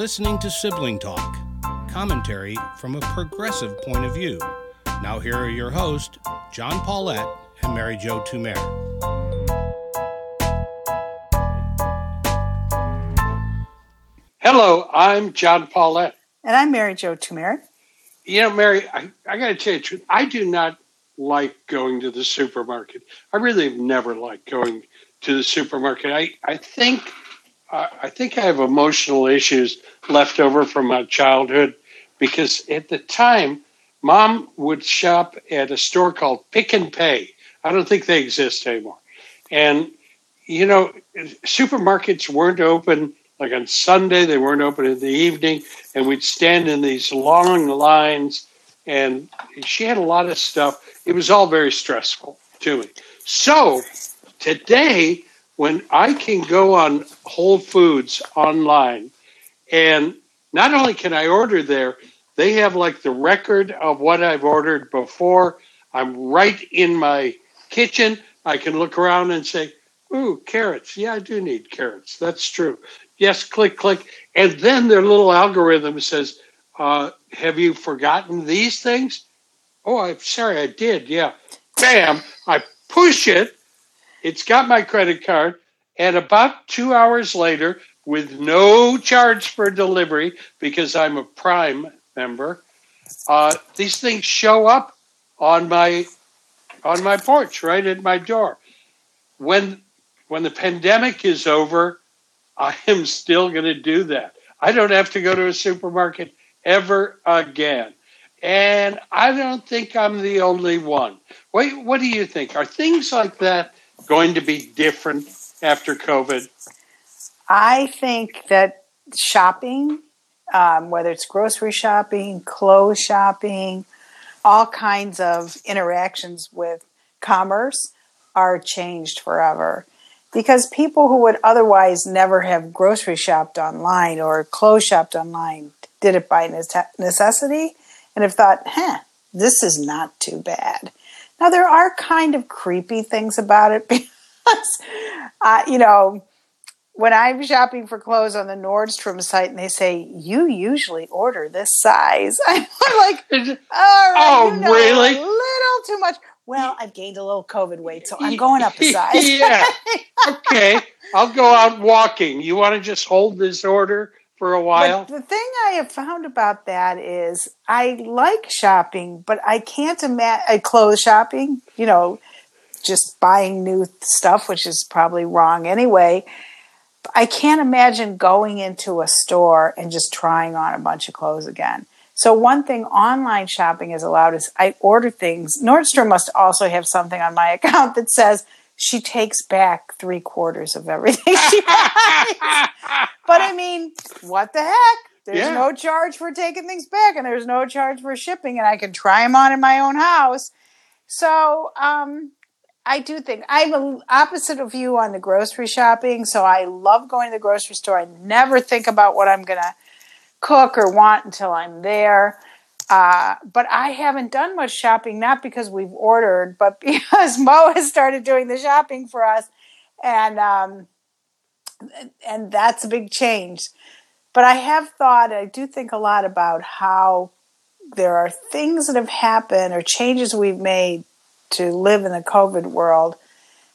You're listening to Sibling Talk, commentary from a progressive point of view. Now, here are your hosts, John Paulette and Mary Jo Tumer. Hello, I'm John Paulette. And I'm Mary Jo Tumer. You know, Mary, I, I got to tell you the truth. I do not like going to the supermarket. I really have never liked going to the supermarket. I, I think I think I have emotional issues left over from my childhood because at the time, mom would shop at a store called Pick and Pay. I don't think they exist anymore. And, you know, supermarkets weren't open like on Sunday, they weren't open in the evening, and we'd stand in these long lines. And she had a lot of stuff. It was all very stressful to me. So today, when I can go on Whole Foods online, and not only can I order there, they have like the record of what I've ordered before. I'm right in my kitchen. I can look around and say, Ooh, carrots. Yeah, I do need carrots. That's true. Yes, click, click. And then their little algorithm says, uh, Have you forgotten these things? Oh, I'm sorry, I did. Yeah. Bam. I push it it's got my credit card. And about two hours later, with no charge for delivery because I'm a Prime member, uh, these things show up on my on my porch, right at my door. When when the pandemic is over, I am still going to do that. I don't have to go to a supermarket ever again. And I don't think I'm the only one. What, what do you think? Are things like that going to be different after COVID? I think that shopping, um, whether it's grocery shopping, clothes shopping, all kinds of interactions with commerce are changed forever. Because people who would otherwise never have grocery shopped online or clothes shopped online did it by necessity and have thought, huh, this is not too bad. Now, there are kind of creepy things about it because, uh, you know, when I'm shopping for clothes on the Nordstrom site and they say, you usually order this size, I'm like, all right, oh, you know, really? A little too much. Well, I've gained a little COVID weight, so I'm going up a size. yeah. Okay. I'll go out walking. You want to just hold this order? For a while. But the thing I have found about that is I like shopping, but I can't imagine clothes shopping, you know, just buying new stuff, which is probably wrong anyway. I can't imagine going into a store and just trying on a bunch of clothes again. So one thing online shopping has allowed is I order things. Nordstrom must also have something on my account that says she takes back three quarters of everything she buys. but I mean, what the heck? There's yeah. no charge for taking things back, and there's no charge for shipping, and I can try them on in my own house. So, um, I do think I'm a opposite of you on the grocery shopping. So I love going to the grocery store. I never think about what I'm gonna cook or want until I'm there. Uh, but I haven't done much shopping, not because we've ordered, but because Mo has started doing the shopping for us, and um, and that's a big change. But I have thought, I do think a lot about how there are things that have happened or changes we've made to live in the COVID world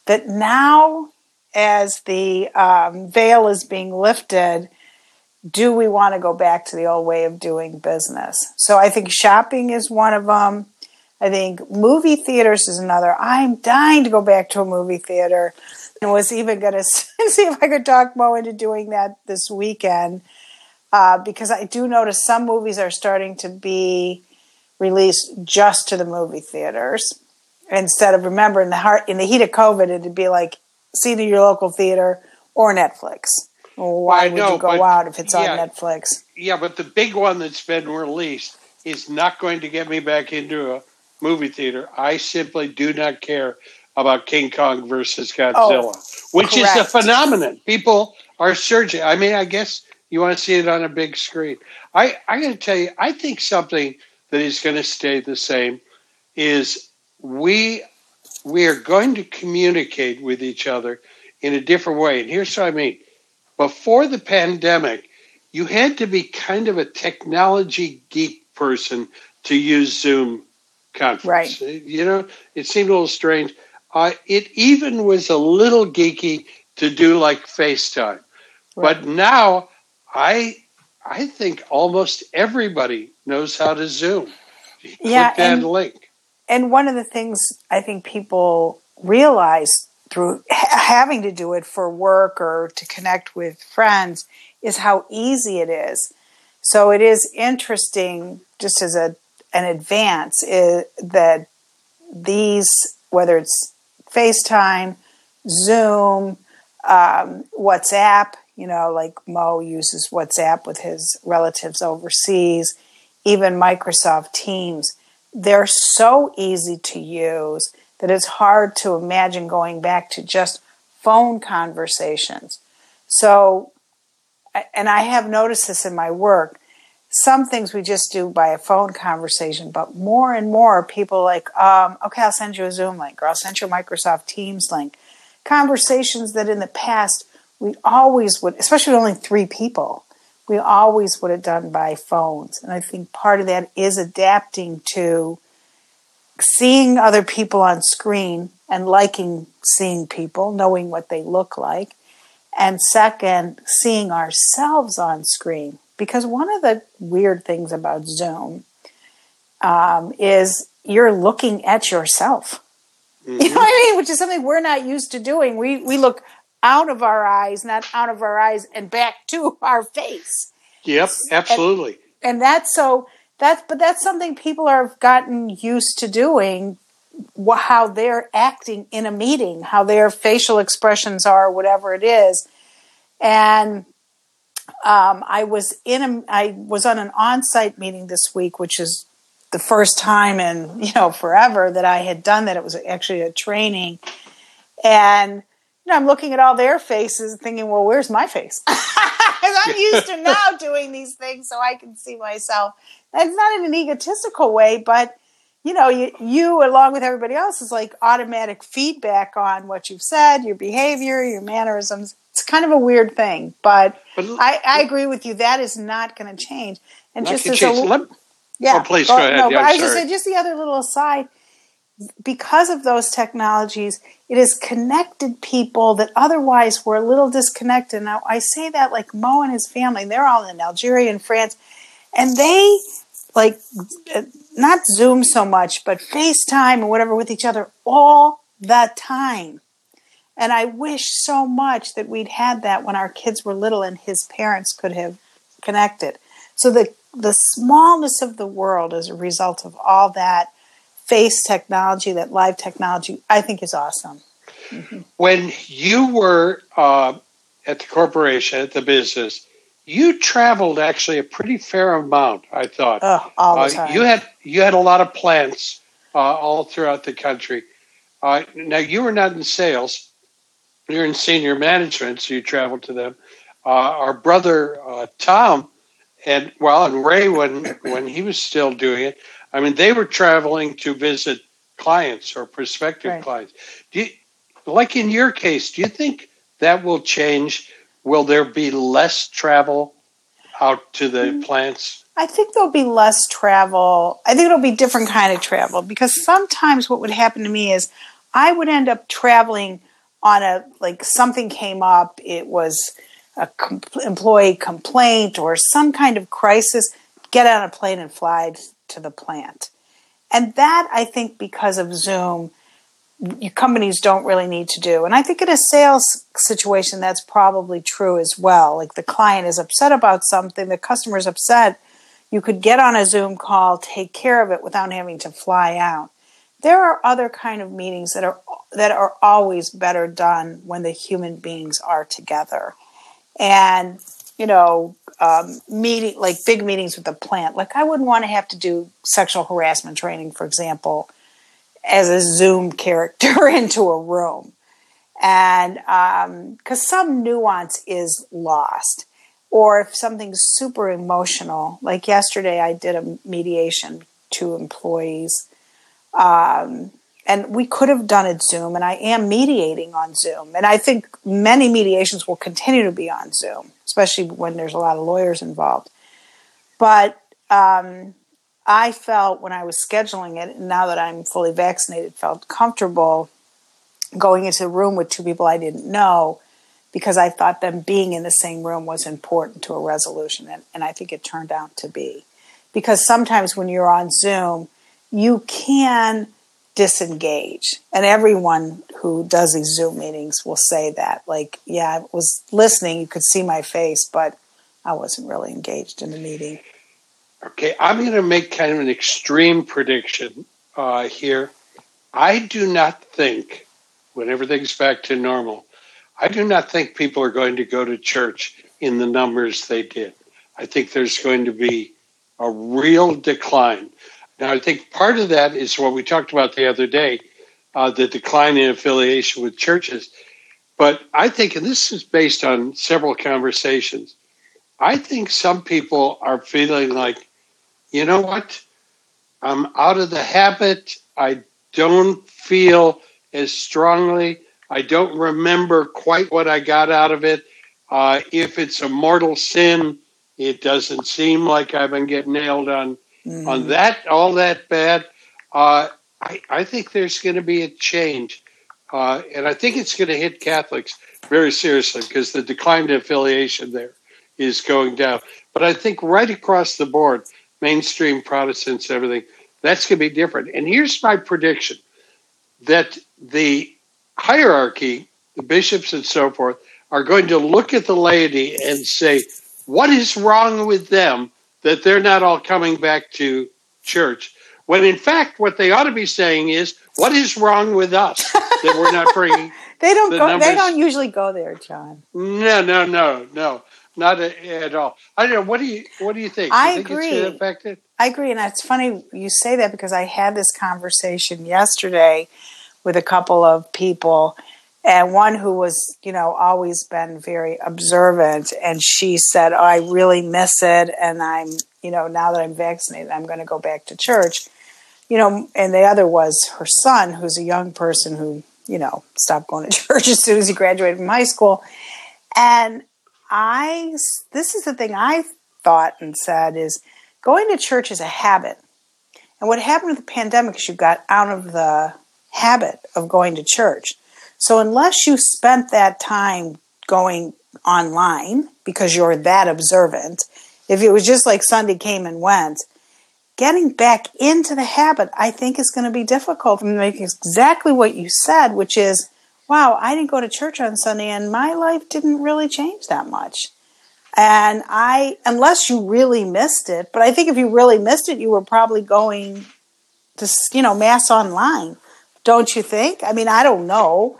that now, as the um, veil is being lifted, do we want to go back to the old way of doing business? So I think shopping is one of them. I think movie theaters is another. I'm dying to go back to a movie theater and was even going to see if I could talk Mo into doing that this weekend uh, because I do notice some movies are starting to be released just to the movie theaters instead of remember in the heart in the heat of COVID it'd be like see to your local theater or Netflix. Well, why would you go out if it's yeah, on Netflix? Yeah, but the big one that's been released is not going to get me back into a movie theater. I simply do not care about King Kong versus Godzilla, oh, which correct. is a phenomenon. People are surging. I mean, I guess you want to see it on a big screen. I I got to tell you, I think something that is going to stay the same is we we are going to communicate with each other in a different way. And here's what I mean before the pandemic, you had to be kind of a technology geek person to use Zoom conference. Right. You know, it seemed a little strange. Uh, it even was a little geeky to do like FaceTime. Right. But now I I think almost everybody knows how to Zoom. yeah, and, link. And one of the things I think people realize through having to do it for work or to connect with friends is how easy it is. So it is interesting, just as a an advance, is that these whether it's FaceTime, Zoom, um, WhatsApp, you know, like Mo uses WhatsApp with his relatives overseas, even Microsoft Teams. They're so easy to use that it's hard to imagine going back to just phone conversations. So, and I have noticed this in my work. Some things we just do by a phone conversation, but more and more people like, um, okay, I'll send you a Zoom link or I'll send you a Microsoft Teams link. Conversations that in the past we always would, especially with only three people, we always would have done by phones. And I think part of that is adapting to seeing other people on screen and liking seeing people, knowing what they look like. And second, seeing ourselves on screen. Because one of the weird things about Zoom um, is you're looking at yourself. Mm-hmm. You know what I mean? Which is something we're not used to doing. We we look out of our eyes, not out of our eyes and back to our face. Yep, absolutely. And, and that's so that's but that's something people have gotten used to doing how they're acting in a meeting, how their facial expressions are, whatever it is. And um, I was in a, I was on an on-site meeting this week, which is the first time in you know forever that I had done that. It was actually a training, and you know, I'm looking at all their faces, thinking, "Well, where's my face?" I'm used to now doing these things, so I can see myself. It's not in an egotistical way, but you know, you, you along with everybody else is like automatic feedback on what you've said, your behavior, your mannerisms. It's kind of a weird thing, but, but I, I, agree with you. That is not going to change. And just as change. a Let, yeah, oh, please go, go ahead. No, yeah, but I just say just the other little aside. Because of those technologies, it has connected people that otherwise were a little disconnected. Now, I say that like Mo and his family, they're all in Algeria and France, and they like not Zoom so much, but FaceTime or whatever with each other all the time. And I wish so much that we'd had that when our kids were little and his parents could have connected. So the the smallness of the world as a result of all that face technology, that live technology, I think is awesome. Mm-hmm. When you were uh, at the corporation, at the business, you traveled actually a pretty fair amount. I thought. Oh, all the uh, you had you had a lot of plants uh, all throughout the country. Uh, now you were not in sales; you're in senior management, so you traveled to them. Uh, our brother uh, Tom, and well, and Ray when when he was still doing it. I mean, they were traveling to visit clients or prospective right. clients. Do you, like in your case, do you think that will change? Will there be less travel out to the mm-hmm. plants? I think there'll be less travel. I think it'll be different kind of travel because sometimes what would happen to me is I would end up traveling on a like something came up. It was a com- employee complaint or some kind of crisis. Get on a plane and fly to the plant, and that I think because of Zoom companies don't really need to do. And I think in a sales situation, that's probably true as well. Like the client is upset about something, the customer is upset. You could get on a Zoom call, take care of it without having to fly out. There are other kind of meetings that are that are always better done when the human beings are together. And you know, um, meeting like big meetings with the plant. Like I wouldn't want to have to do sexual harassment training, for example, as a Zoom character into a room. And because um, some nuance is lost. Or if something's super emotional, like yesterday, I did a mediation to employees. Um, and we could have done it Zoom, and I am mediating on Zoom. And I think many mediations will continue to be on Zoom, especially when there's a lot of lawyers involved. But um, I felt when I was scheduling it, and now that I'm fully vaccinated, felt comfortable going into the room with two people I didn't know because I thought them being in the same room was important to a resolution. And, and I think it turned out to be. Because sometimes when you're on Zoom, you can disengage. And everyone who does these Zoom meetings will say that. Like, yeah, I was listening, you could see my face, but I wasn't really engaged in the meeting. Okay, I'm going to make kind of an extreme prediction uh, here. I do not think, when everything's back to normal, I do not think people are going to go to church in the numbers they did. I think there's going to be a real decline. Now, I think part of that is what we talked about the other day uh, the decline in affiliation with churches. But I think, and this is based on several conversations, I think some people are feeling like, you know what? I'm out of the habit. I don't feel as strongly. I don't remember quite what I got out of it. Uh, if it's a mortal sin, it doesn't seem like I've been getting nailed on mm. on that all that bad. Uh, I, I think there's going to be a change, uh, and I think it's going to hit Catholics very seriously because the decline in affiliation there is going down. But I think right across the board, mainstream Protestants, everything, that's going to be different. And here's my prediction that the hierarchy, the bishops and so forth, are going to look at the laity and say, what is wrong with them that they're not all coming back to church? When in fact, what they ought to be saying is, what is wrong with us that we're not bringing? they don't the go. Numbers? They don't usually go there, John. No, no, no, no, not at all. I don't know. What do you What do you think? Do you I think agree. I agree, and it's funny you say that because I had this conversation yesterday with a couple of people and one who was you know always been very observant and she said oh, i really miss it and i'm you know now that i'm vaccinated i'm going to go back to church you know and the other was her son who's a young person who you know stopped going to church as soon as he graduated from high school and i this is the thing i thought and said is going to church is a habit and what happened with the pandemic is you got out of the habit of going to church. So unless you spent that time going online because you're that observant, if it was just like Sunday came and went, getting back into the habit, I think is going to be difficult. And exactly what you said, which is, wow, I didn't go to church on Sunday and my life didn't really change that much. And I, unless you really missed it, but I think if you really missed it, you were probably going to, you know, mass online. Don't you think? I mean, I don't know.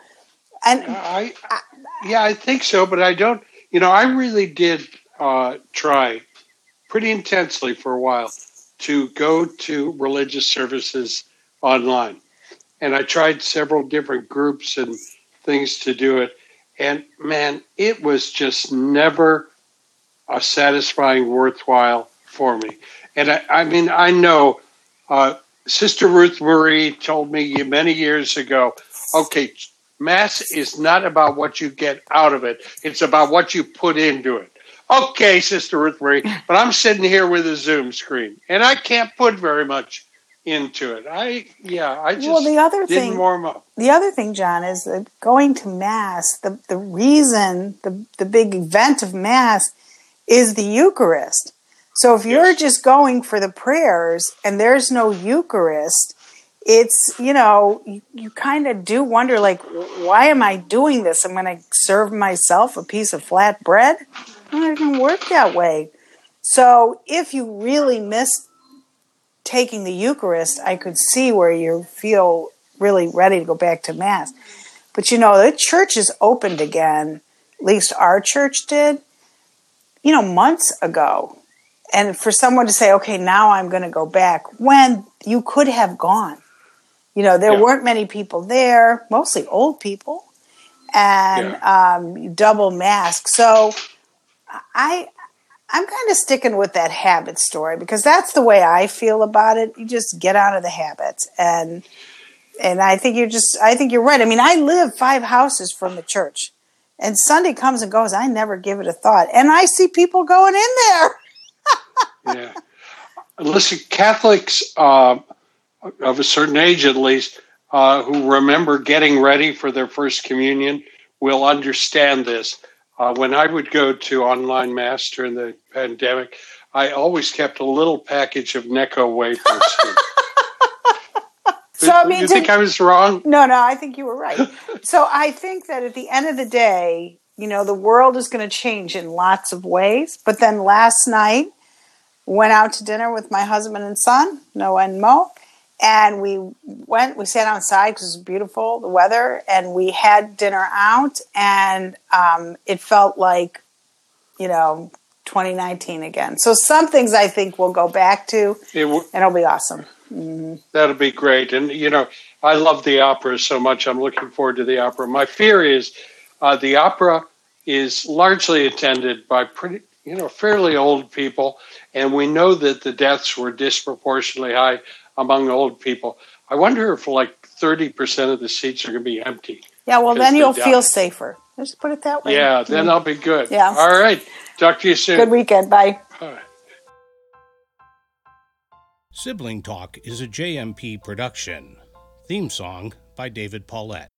And I, I yeah, I think so, but I don't. You know, I really did uh, try pretty intensely for a while to go to religious services online, and I tried several different groups and things to do it. And man, it was just never a satisfying, worthwhile for me. And I, I mean, I know uh, Sister Ruth Marie told me many years ago okay, Mass is not about what you get out of it, it's about what you put into it. Okay, Sister Ruth Marie, but I'm sitting here with a Zoom screen and I can't put very much into it. I yeah, I just well, the other thing, warm up. The other thing, John, is that going to mass. The the reason the the big event of mass is the Eucharist. So if you're yes. just going for the prayers and there's no Eucharist, it's, you know, you, you kind of do wonder, like, why am I doing this? I'm going to serve myself a piece of flat bread? It doesn't work that way. So if you really miss taking the Eucharist, I could see where you feel really ready to go back to Mass. But you know, the church is opened again, at least our church did, you know, months ago and for someone to say, okay, now I'm going to go back when you could have gone. You know, there yeah. weren't many people there, mostly old people, and yeah. um, double mask. So I, I'm kind of sticking with that habit story because that's the way I feel about it. You just get out of the habits and and I think you're just, I think you're right. I mean, I live five houses from the church, and Sunday comes and goes. I never give it a thought, and I see people going in there. yeah. Listen, Catholics uh, of a certain age, at least, uh, who remember getting ready for their first communion will understand this. Uh, when I would go to online mass during the pandemic, I always kept a little package of Necco wafers. so I mean, you think I was wrong? No, no, I think you were right. so I think that at the end of the day, you know, the world is going to change in lots of ways. But then last night, went out to dinner with my husband and son, Noah and Mo, and we went. We sat outside because it was beautiful, the weather, and we had dinner out, and um, it felt like, you know, 2019 again. So some things I think we'll go back to, it w- and it'll be awesome. Mm-hmm. That'll be great. And, you know, I love the opera so much. I'm looking forward to the opera. My fear is uh, the opera is largely attended by pretty, you know, fairly old people. And we know that the deaths were disproportionately high among old people. I wonder if like 30% of the seats are going to be empty. Yeah, well, then you'll feel safer. Let's put it that way. Yeah, then mm-hmm. I'll be good. Yeah. All right. Talk to you soon. Good weekend. Bye. Bye. Sibling Talk is a JMP production. Theme song by David Paulette.